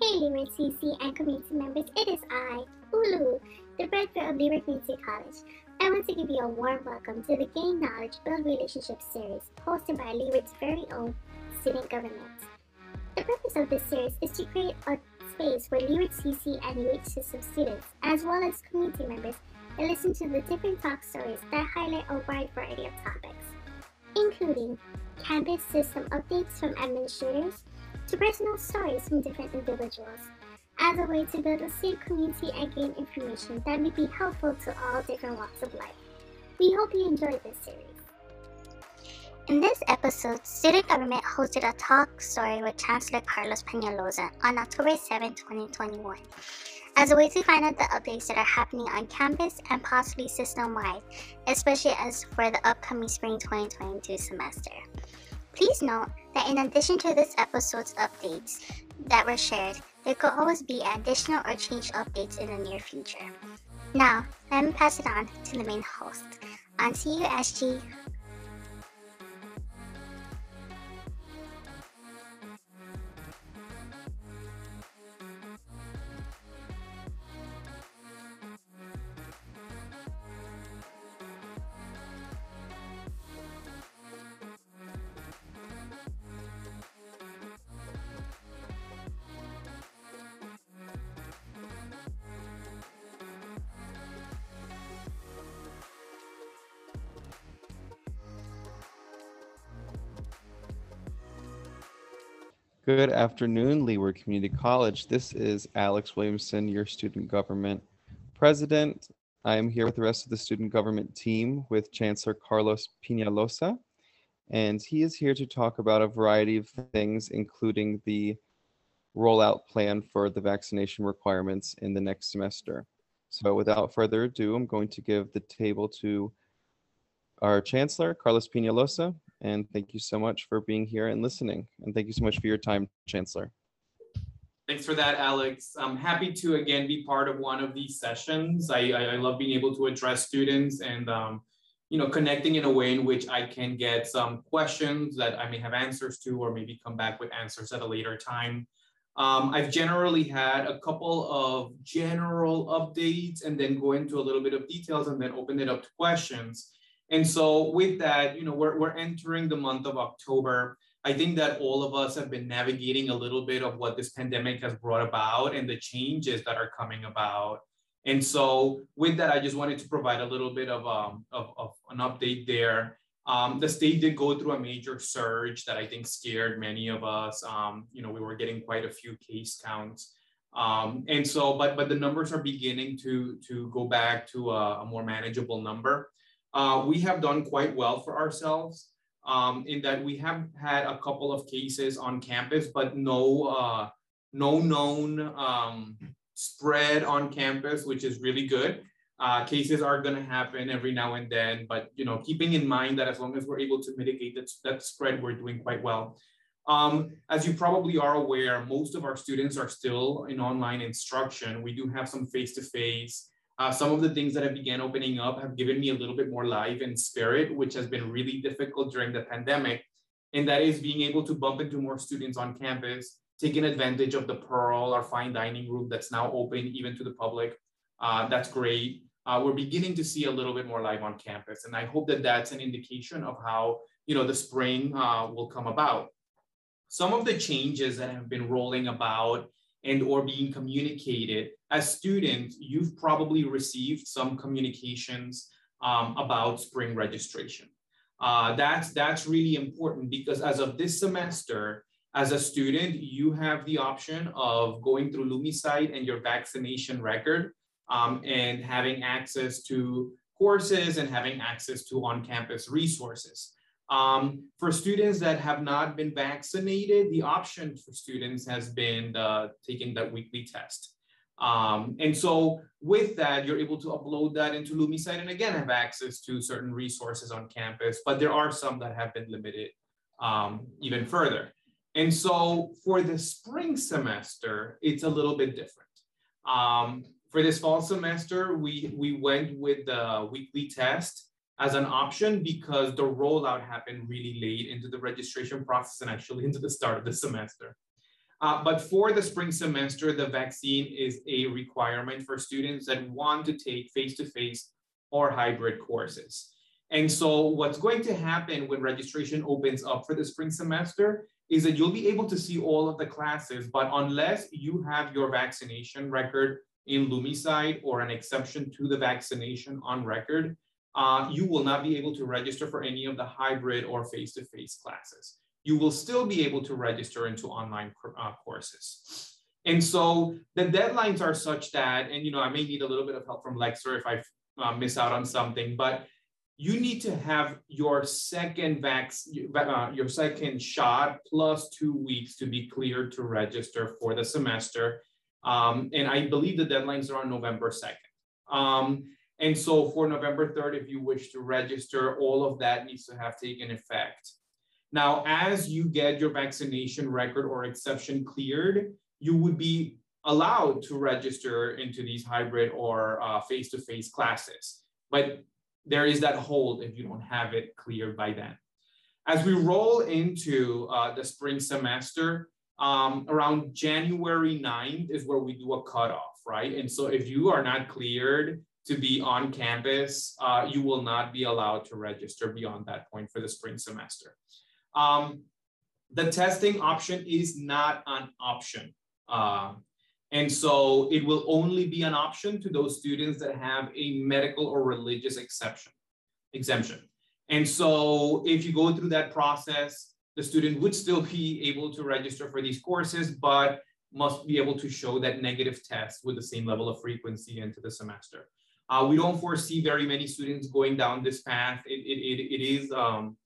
Hey Leeward CC and community members, it is I, Ulu, the Breadfruit of Leeward Community College. I want to give you a warm welcome to the Gain Knowledge, Build Relationships series hosted by Leeward's very own student government. The purpose of this series is to create a space where Leeward CC and UH system students, as well as community members, can listen to the different talk stories that highlight a wide variety of topics, including campus system updates from administrators, to personal stories from different individuals as a way to build a safe community and gain information that may be helpful to all different walks of life. We hope you enjoyed this series. In this episode, student government hosted a talk story with Chancellor Carlos Peñaloza on October 7, 2021, as a way to find out the updates that are happening on campus and possibly system-wide, especially as for the upcoming spring 2022 semester. Please note that in addition to this episode's updates that were shared, there could always be additional or changed updates in the near future. Now, let me pass it on to the main host. On to Good afternoon, Leeward Community College. This is Alex Williamson, your student government president. I am here with the rest of the student government team with Chancellor Carlos Peñaloza, and he is here to talk about a variety of things, including the rollout plan for the vaccination requirements in the next semester. So without further ado, I'm going to give the table to our Chancellor, Carlos Peñaloza, and thank you so much for being here and listening. And thank you so much for your time, Chancellor. Thanks for that, Alex. I'm happy to again be part of one of these sessions. I, I, I love being able to address students and um, you know connecting in a way in which I can get some questions that I may have answers to, or maybe come back with answers at a later time. Um, I've generally had a couple of general updates and then go into a little bit of details and then open it up to questions. And so with that, you know, we're, we're entering the month of October. I think that all of us have been navigating a little bit of what this pandemic has brought about and the changes that are coming about. And so with that, I just wanted to provide a little bit of, um, of, of an update there. Um, the state did go through a major surge that I think scared many of us. Um, you know, we were getting quite a few case counts. Um, and so, but but the numbers are beginning to to go back to a, a more manageable number. Uh, we have done quite well for ourselves um, in that we have had a couple of cases on campus, but no, uh, no known um, spread on campus, which is really good. Uh, cases are going to happen every now and then, but you know, keeping in mind that as long as we're able to mitigate that, that spread, we're doing quite well. Um, as you probably are aware, most of our students are still in online instruction. We do have some face-to-face uh, some of the things that have began opening up have given me a little bit more life and spirit, which has been really difficult during the pandemic. And that is being able to bump into more students on campus, taking advantage of the Pearl, our fine dining room that's now open even to the public. Uh, that's great. Uh, we're beginning to see a little bit more life on campus. And I hope that that's an indication of how you know, the spring uh, will come about. Some of the changes that have been rolling about and or being communicated. As students you've probably received some communications um, about spring registration. Uh, that's that's really important because as of this semester as a student you have the option of going through LumiSight and your vaccination record um, and having access to courses and having access to on-campus resources um, for students that have not been vaccinated, the option for students has been the, taking that weekly test. Um, and so with that, you're able to upload that into LumiSight and again have access to certain resources on campus, but there are some that have been limited um, even further. And so for the spring semester, it's a little bit different. Um, for this fall semester, we, we went with the weekly test as an option because the rollout happened really late into the registration process and actually into the start of the semester. Uh, but for the spring semester, the vaccine is a requirement for students that want to take face-to-face or hybrid courses. And so what's going to happen when registration opens up for the spring semester is that you'll be able to see all of the classes, but unless you have your vaccination record in LumiSight or an exception to the vaccination on record, uh, you will not be able to register for any of the hybrid or face-to-face classes. You will still be able to register into online uh, courses. And so the deadlines are such that, and you know, I may need a little bit of help from Lexer if I uh, miss out on something, but you need to have your second vac, uh, your second shot plus two weeks to be cleared to register for the semester. Um, and I believe the deadlines are on November 2nd. Um, and so for November 3rd, if you wish to register, all of that needs to have taken effect. Now, as you get your vaccination record or exception cleared, you would be allowed to register into these hybrid or uh, face-to-face classes. But there is that hold if you don't have it cleared by then. As we roll into uh, the spring semester, um, around January 9th is where we do a cutoff, right? And so if you are not cleared to be on campus, uh, you will not be allowed to register beyond that point for the spring semester. Um, the testing option is not an option. Uh, and so it will only be an option to those students that have a medical or religious exception, exemption. And so if you go through that process, the student would still be able to register for these courses, but must be able to show that negative test with the same level of frequency into the semester. Uh, we don't foresee very many students going down this path. It, it, it, it is, um,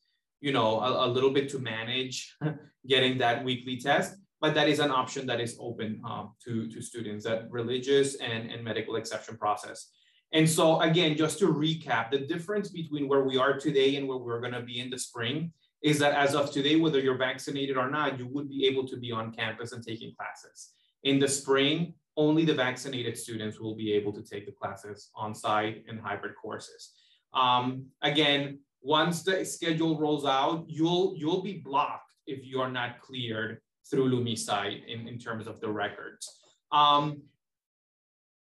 you know, a, a, little bit to manage getting that weekly test, but that is an option that is open um, to, to students, that religious and, and medical exception process. And so again, just to recap, the difference between where we are today and where we're gonna be in the spring is that as of today, whether you're vaccinated or not, you would be able to be on campus and taking classes. In the spring, only the vaccinated students will be able to take the classes on site and hybrid courses. Um, again, once the schedule rolls out, you'll, you'll be blocked if you are not cleared through LumiSight in, in terms of the records. Um,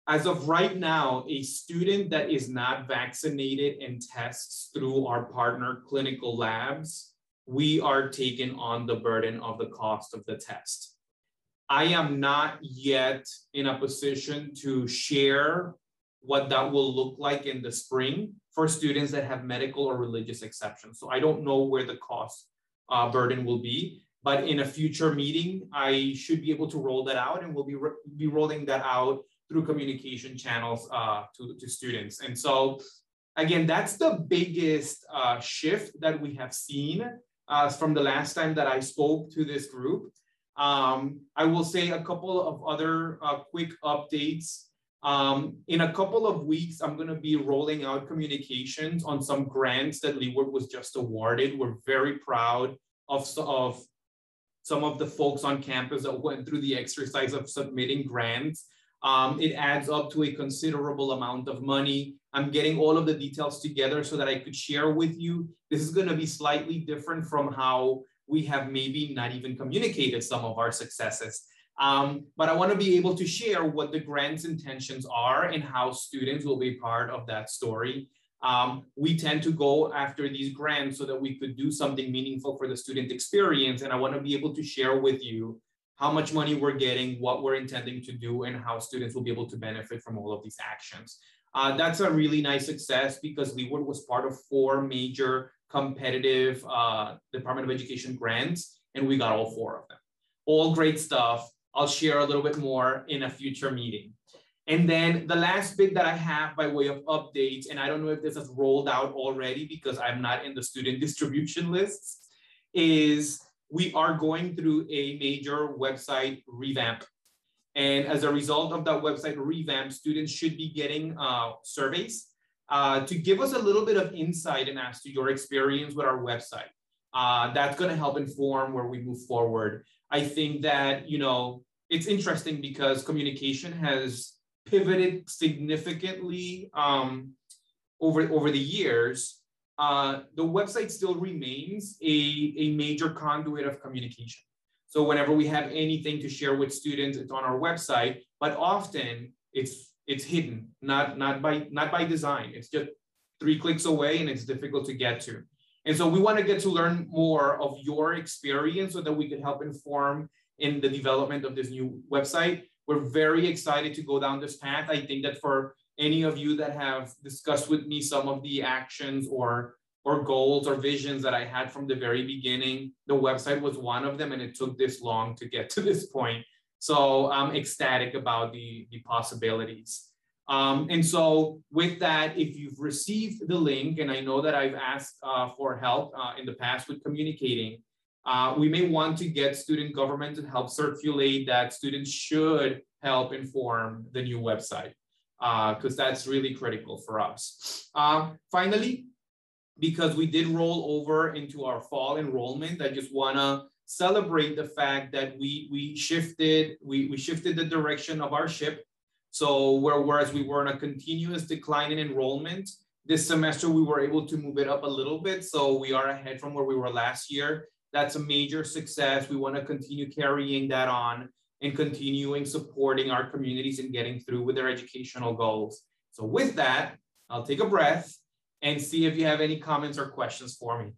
as of right now, a student that is not vaccinated and tests through our partner clinical labs, we are taking on the burden of the cost of the test. I am not yet in a position to share what that will look like in the spring for students that have medical or religious exceptions. So I don't know where the cost uh, burden will be, but in a future meeting, I should be able to roll that out and we'll be, be rolling that out through communication channels uh, to, to students. And so again, that's the biggest uh, shift that we have seen uh, from the last time that I spoke to this group. Um, I will say a couple of other uh, quick updates. Um, in a couple of weeks, I'm going to be rolling out communications on some grants that Leeward was just awarded. We're very proud of, of some of the folks on campus that went through the exercise of submitting grants. Um, it adds up to a considerable amount of money. I'm getting all of the details together so that I could share with you. This is going to be slightly different from how we have maybe not even communicated some of our successes. Um, but I want to be able to share what the grant's intentions are and how students will be part of that story. Um, we tend to go after these grants so that we could do something meaningful for the student experience. And I want to be able to share with you how much money we're getting, what we're intending to do, and how students will be able to benefit from all of these actions. Uh, that's a really nice success because Leeward was part of four major competitive uh, Department of Education grants, and we got all four of them. All great stuff. I'll share a little bit more in a future meeting. And then the last bit that I have by way of updates, and I don't know if this has rolled out already because I'm not in the student distribution lists, is we are going through a major website revamp. And as a result of that website revamp, students should be getting uh, surveys uh, to give us a little bit of insight and as to your experience with our website. Uh, that's going to help inform where we move forward. I think that, you know, it's interesting because communication has pivoted significantly um, over, over the years. Uh, the website still remains a, a major conduit of communication. So whenever we have anything to share with students, it's on our website, but often it's it's hidden, not, not, by, not by design. It's just three clicks away and it's difficult to get to. And so we want to get to learn more of your experience so that we can help inform in the development of this new website. We're very excited to go down this path. I think that for any of you that have discussed with me some of the actions or or goals or visions that I had from the very beginning, the website was one of them, and it took this long to get to this point. So I'm ecstatic about the, the possibilities. Um, and so with that, if you've received the link, and I know that I've asked uh, for help uh, in the past with communicating, uh, we may want to get student government to help circulate that students should help inform the new website because uh, that's really critical for us. Um, finally, because we did roll over into our fall enrollment, I just wanna celebrate the fact that we we shifted we, we shifted the direction of our ship. So where, whereas we were in a continuous decline in enrollment, this semester we were able to move it up a little bit. So we are ahead from where we were last year. That's a major success. We want to continue carrying that on and continuing supporting our communities and getting through with their educational goals. So with that, I'll take a breath and see if you have any comments or questions for me.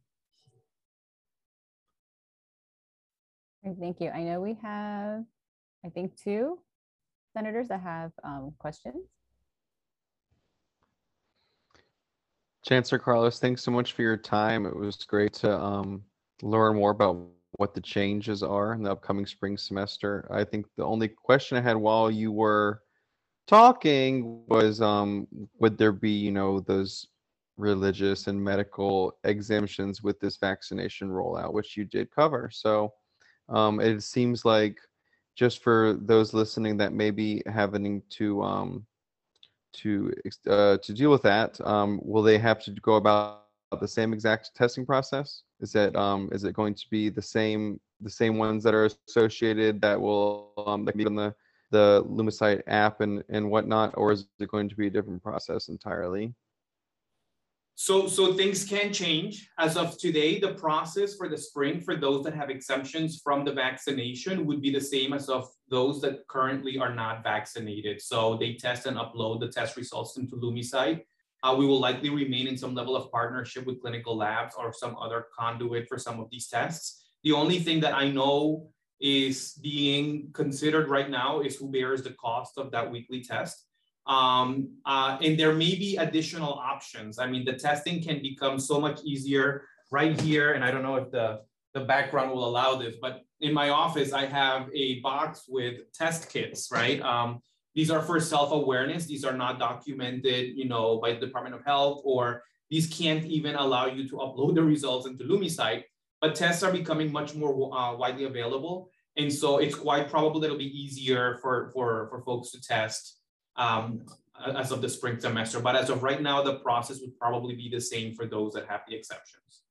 Thank you. I know we have, I think, two senators that have um, questions. Chancellor Carlos, thanks so much for your time. It was great to um, learn more about what the changes are in the upcoming spring semester. I think the only question I had while you were talking was um, would there be, you know, those religious and medical exemptions with this vaccination rollout, which you did cover. So um, it seems like just for those listening that may be having to um, to uh, to deal with that, um, will they have to go about the same exact testing process? Is it um, is it going to be the same the same ones that are associated that will um, that be on the the LumiSight app and and whatnot, or is it going to be a different process entirely? So, so things can change. As of today, the process for the spring for those that have exemptions from the vaccination would be the same as of those that currently are not vaccinated. So they test and upload the test results into LumiSight. Uh, we will likely remain in some level of partnership with clinical labs or some other conduit for some of these tests. The only thing that I know is being considered right now is who bears the cost of that weekly test. Um, uh, and there may be additional options. I mean, the testing can become so much easier right here. And I don't know if the, the background will allow this, but in my office, I have a box with test kits, right? Um, these are for self-awareness. These are not documented, you know, by the Department of Health, or these can't even allow you to upload the results into LumiSight, but tests are becoming much more uh, widely available. And so it's quite probable that it'll be easier for, for, for folks to test um, as of the spring semester. But as of right now, the process would probably be the same for those that have the exceptions.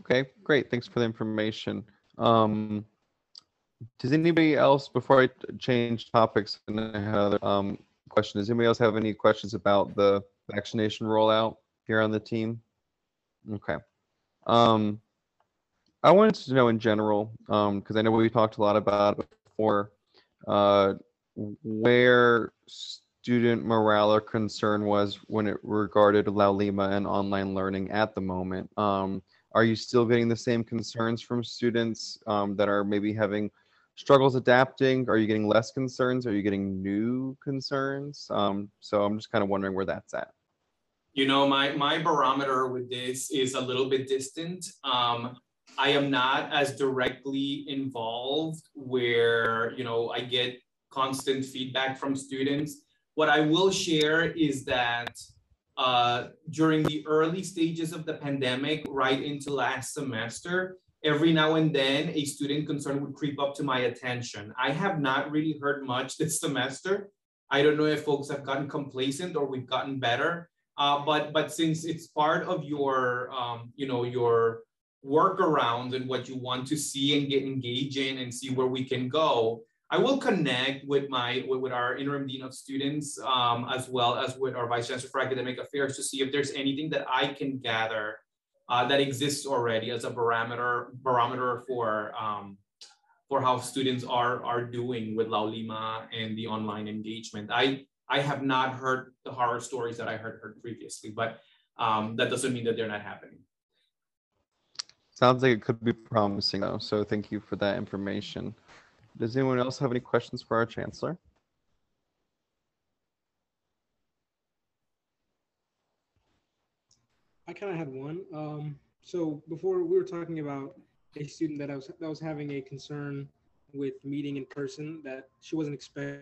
Okay, great. Thanks for the information. Um, does anybody else, before I change topics, and I have another um, question, does anybody else have any questions about the vaccination rollout here on the team? Okay. Um, I wanted to know in general, because um, I know we talked a lot about before, uh, where student morale or concern was when it regarded Laulima and online learning at the moment. Um, are you still getting the same concerns from students um, that are maybe having struggles adapting? Are you getting less concerns? Are you getting new concerns? Um, so I'm just kind of wondering where that's at. You know, my, my barometer with this is a little bit distant. Um, I am not as directly involved where, you know, I get constant feedback from students. What I will share is that uh, during the early stages of the pandemic, right into last semester, every now and then a student concern would creep up to my attention. I have not really heard much this semester. I don't know if folks have gotten complacent or we've gotten better. Uh, but but since it's part of your um, you know your workarounds and what you want to see and get engaged in and see where we can go, I will connect with my with, our interim dean of students um, as well as with our vice chancellor for academic affairs to see if there's anything that I can gather uh, that exists already as a barometer barometer for um, for how students are are doing with Laulima and the online engagement. I I have not heard the horror stories that I heard heard previously, but um, that doesn't mean that they're not happening. Sounds like it could be promising though. So thank you for that information. Does anyone else have any questions for our chancellor? I kind of had one. Um, so before we were talking about a student that I was that was having a concern with meeting in person that she wasn't expecting.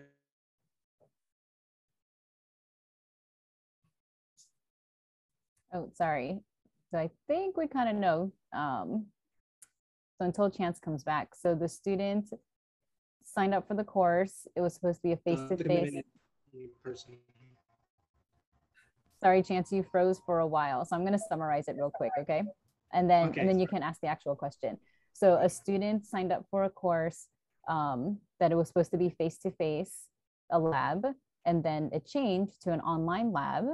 Oh, sorry. So I think we kind of know. Um, so until Chance comes back. So the student signed up for the course. It was supposed to be a face-to-face. Uh, person. Sorry, Chance, you froze for a while. So I'm going to summarize it real quick, okay? And then Okay, and then you can ask the actual question. So a student signed up for a course um, that it was supposed to be face-to-face, a lab, and then it changed to an online lab,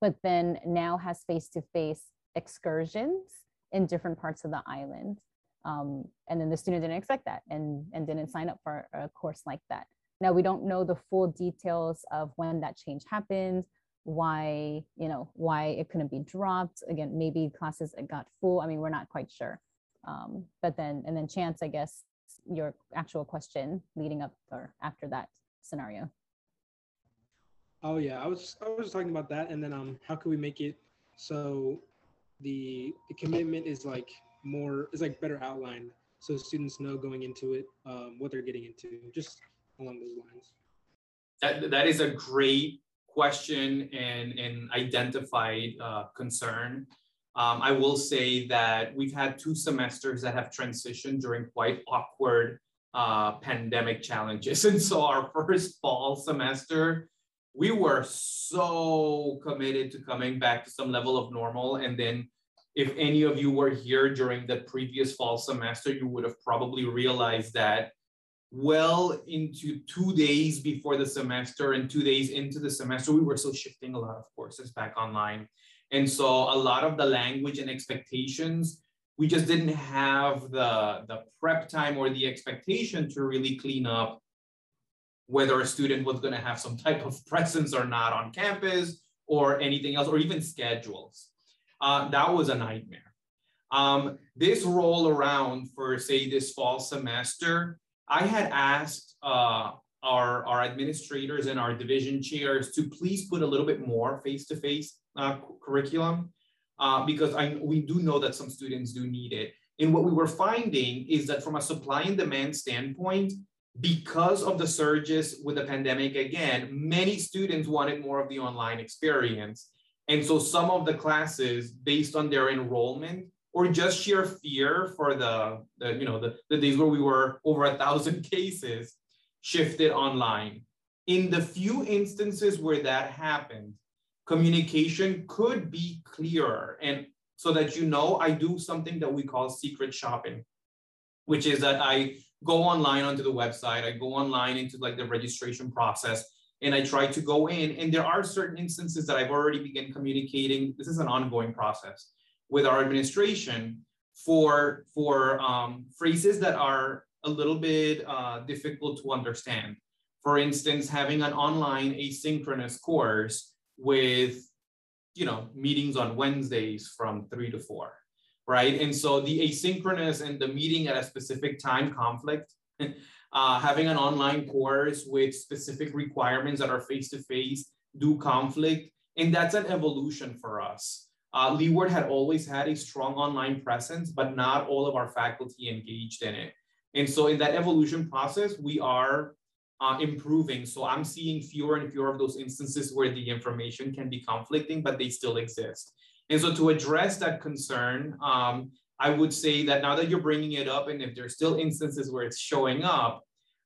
but then now has face-to-face excursions in different parts of the island. Um, and then the student didn't expect that and, and didn't sign up for a course like that. Now we don't know the full details of when that change happened, why, you know, why it couldn't be dropped. Again, maybe classes got full. I mean, we're not quite sure. Um, but then, and then Chance, I guess, your actual question leading up or after that scenario. Oh yeah, I was I was talking about that, and then um, how can we make it so the the commitment is like more is like better outlined, so students know going into it um, what they're getting into, just along those lines. That, that is a great question and an identified uh, concern. Um, I will say that we've had two semesters that have transitioned during quite awkward uh, pandemic challenges. And so our first fall semester, we were so committed to coming back to some level of normal. And then if any of you were here during the previous fall semester, you would have probably realized that well into two days before the semester and two days into the semester, we were still shifting a lot of courses back online. And so a lot of the language and expectations, we just didn't have the, the prep time or the expectation to really clean up whether a student was going to have some type of presence or not on campus or anything else, or even schedules. Uh, that was a nightmare. Um, this roll around for, say, this fall semester, I had asked uh, our, our administrators and our division chairs to please put a little bit more face-to-face uh, curriculum uh, because I, we do know that some students do need it. And what we were finding is that from a supply and demand standpoint, because of the surges with the pandemic again, many students wanted more of the online experience. And so some of the classes, based on their enrollment or just sheer fear for the, the you know, the, the days where we were over a thousand cases, shifted online. In the few instances where that happened, communication could be clearer. And so that you know, I do something that we call secret shopping, which is that I go online onto the website, I go online into like the registration process, and I try to go in. And there are certain instances that I've already begun communicating. This is an ongoing process with our administration for for um, phrases that are a little bit uh, difficult to understand. For instance, having an online asynchronous course with you know meetings on Wednesdays from three to four right? And so the asynchronous and the meeting at a specific time conflict, uh, having an online course with specific requirements that are face-to-face do conflict. And that's an evolution for us. Uh, Leeward had always had a strong online presence, but not all of our faculty engaged in it. And so in that evolution process, we are uh, improving. So I'm seeing fewer and fewer of those instances where the information can be conflicting, but they still exist. And so to address that concern, um, I would say that now that you're bringing it up, and if there's still instances where it's showing up,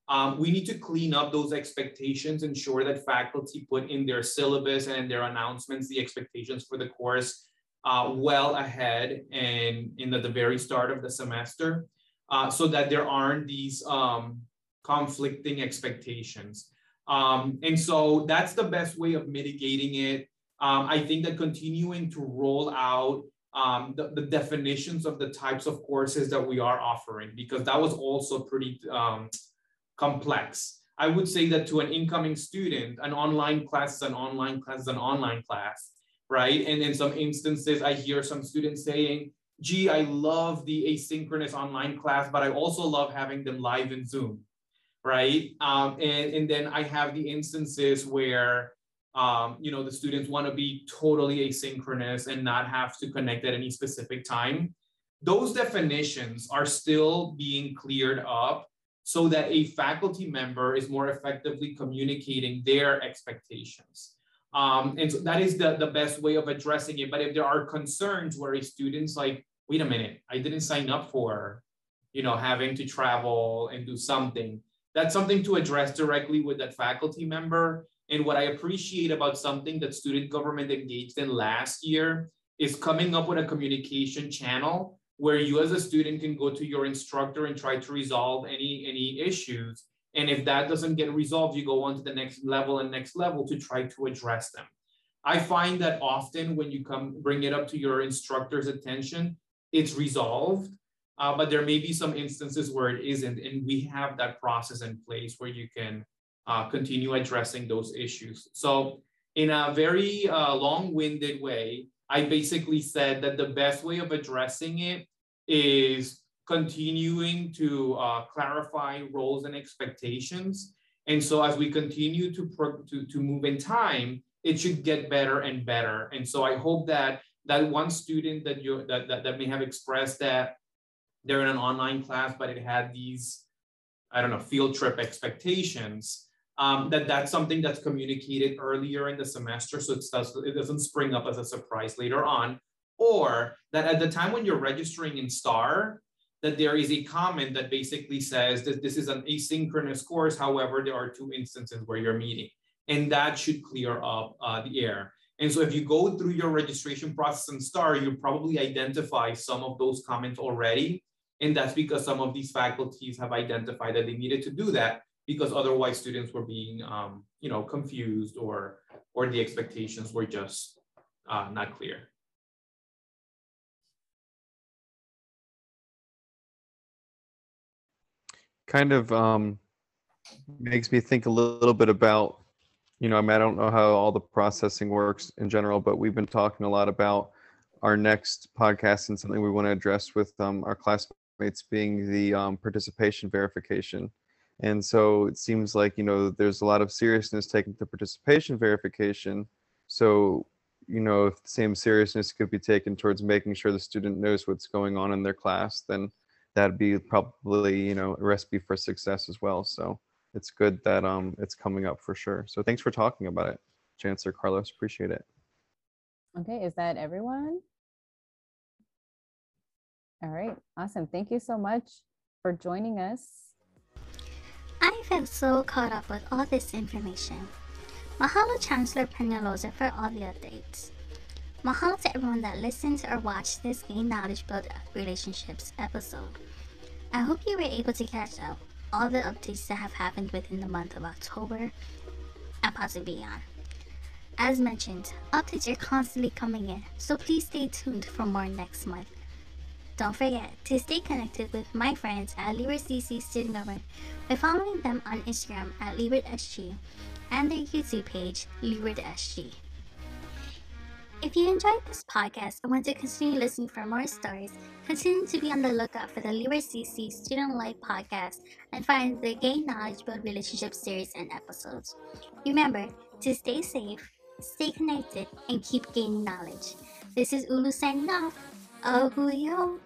um, we need to clean up those expectations, ensure that faculty put in their syllabus and their announcements the expectations for the course uh, well ahead and in the, the, very start of the semester, uh, so that there aren't these um, conflicting expectations. Um, and so that's the best way of mitigating it. Um, I think that continuing to roll out um, the, the definitions of the types of courses that we are offering, because that was also pretty um, complex. I would say that to an incoming student, an online class is an online class is an online class, right? And in some instances, I hear some students saying, gee, I love the asynchronous online class, but I also love having them live in Zoom, right? Um, and, and then I have the instances where, um, you know, the students want to be totally asynchronous and not have to connect at any specific time. Those definitions are still being cleared up so that a faculty member is more effectively communicating their expectations. Um, and so that is the, the best way of addressing it. But if there are concerns where a student's like, wait a minute, I didn't sign up for, you know, having to travel and do something. That's something to address directly with that faculty member. And what I appreciate about something that student government engaged in last year is coming up with a communication channel where you as a student can go to your instructor and try to resolve any, any issues. And if that doesn't get resolved, you go on to the next level and next level to try to address them. I find that often when you come bring it up to your instructor's attention, it's resolved. Uh, but there may be some instances where it isn't, and we have that process in place where you can uh, continue addressing those issues. So, in a very uh, long-winded way, I basically said that the best way of addressing it is continuing to uh, clarify roles and expectations. And so, as we continue to, to to move in time, it should get better and better. And so, I hope that that one student that you that, that, that may have expressed that they're in an online class, but it had these, I don't know, field trip expectations, um, that that's something that's communicated earlier in the semester. So it, does, it doesn't spring up as a surprise later on. Or that at the time when you're registering in STAR, that there is a comment that basically says that this is an asynchronous course. However, there are two instances where you're meeting. And that should clear up uh, the air. And so if you go through your registration process in STAR, you probably identify some of those comments already. And that's because some of these faculties have identified that they needed to do that because otherwise students were being, um, you know, confused or, or the expectations were just uh, not clear. Kind of um, makes me think a little bit about you know, I mean, I don't know how all the processing works in general, but we've been talking a lot about our next podcast and something we want to address with um, our classmates being the um, participation verification. And so it seems like, you know, there's a lot of seriousness taken to participation verification. So, you know, if the same seriousness could be taken towards making sure the student knows what's going on in their class, then that'd be probably, you know, a recipe for success as well. So it's good that um it's coming up for sure. So thanks for talking about it, Chancellor Carlos. Appreciate it. Okay, is that everyone? All right, awesome. Thank you so much for joining us. Felt so caught up with all this information. Mahalo Chancellor Peñaloza for all the updates. Mahalo to everyone that listened or watched this Gain Knowledge Build Relationships episode. I hope you were able to catch up all the updates that have happened within the month of October and possibly beyond. As mentioned, updates are constantly coming in, so please stay tuned for more next month. Don't forget to stay connected with my friends at Leeward CC Student Government by following them on Instagram at LeewardSG and their YouTube page, LeewardSG. If you enjoyed this podcast and want to continue listening for more stories, continue to be on the lookout for the Leeward CC Student Life podcast and find the Gain Knowledge Build Relationship series and episodes. Remember to stay safe, stay connected, and keep gaining knowledge. This is Ulu signing off. Oh, yo.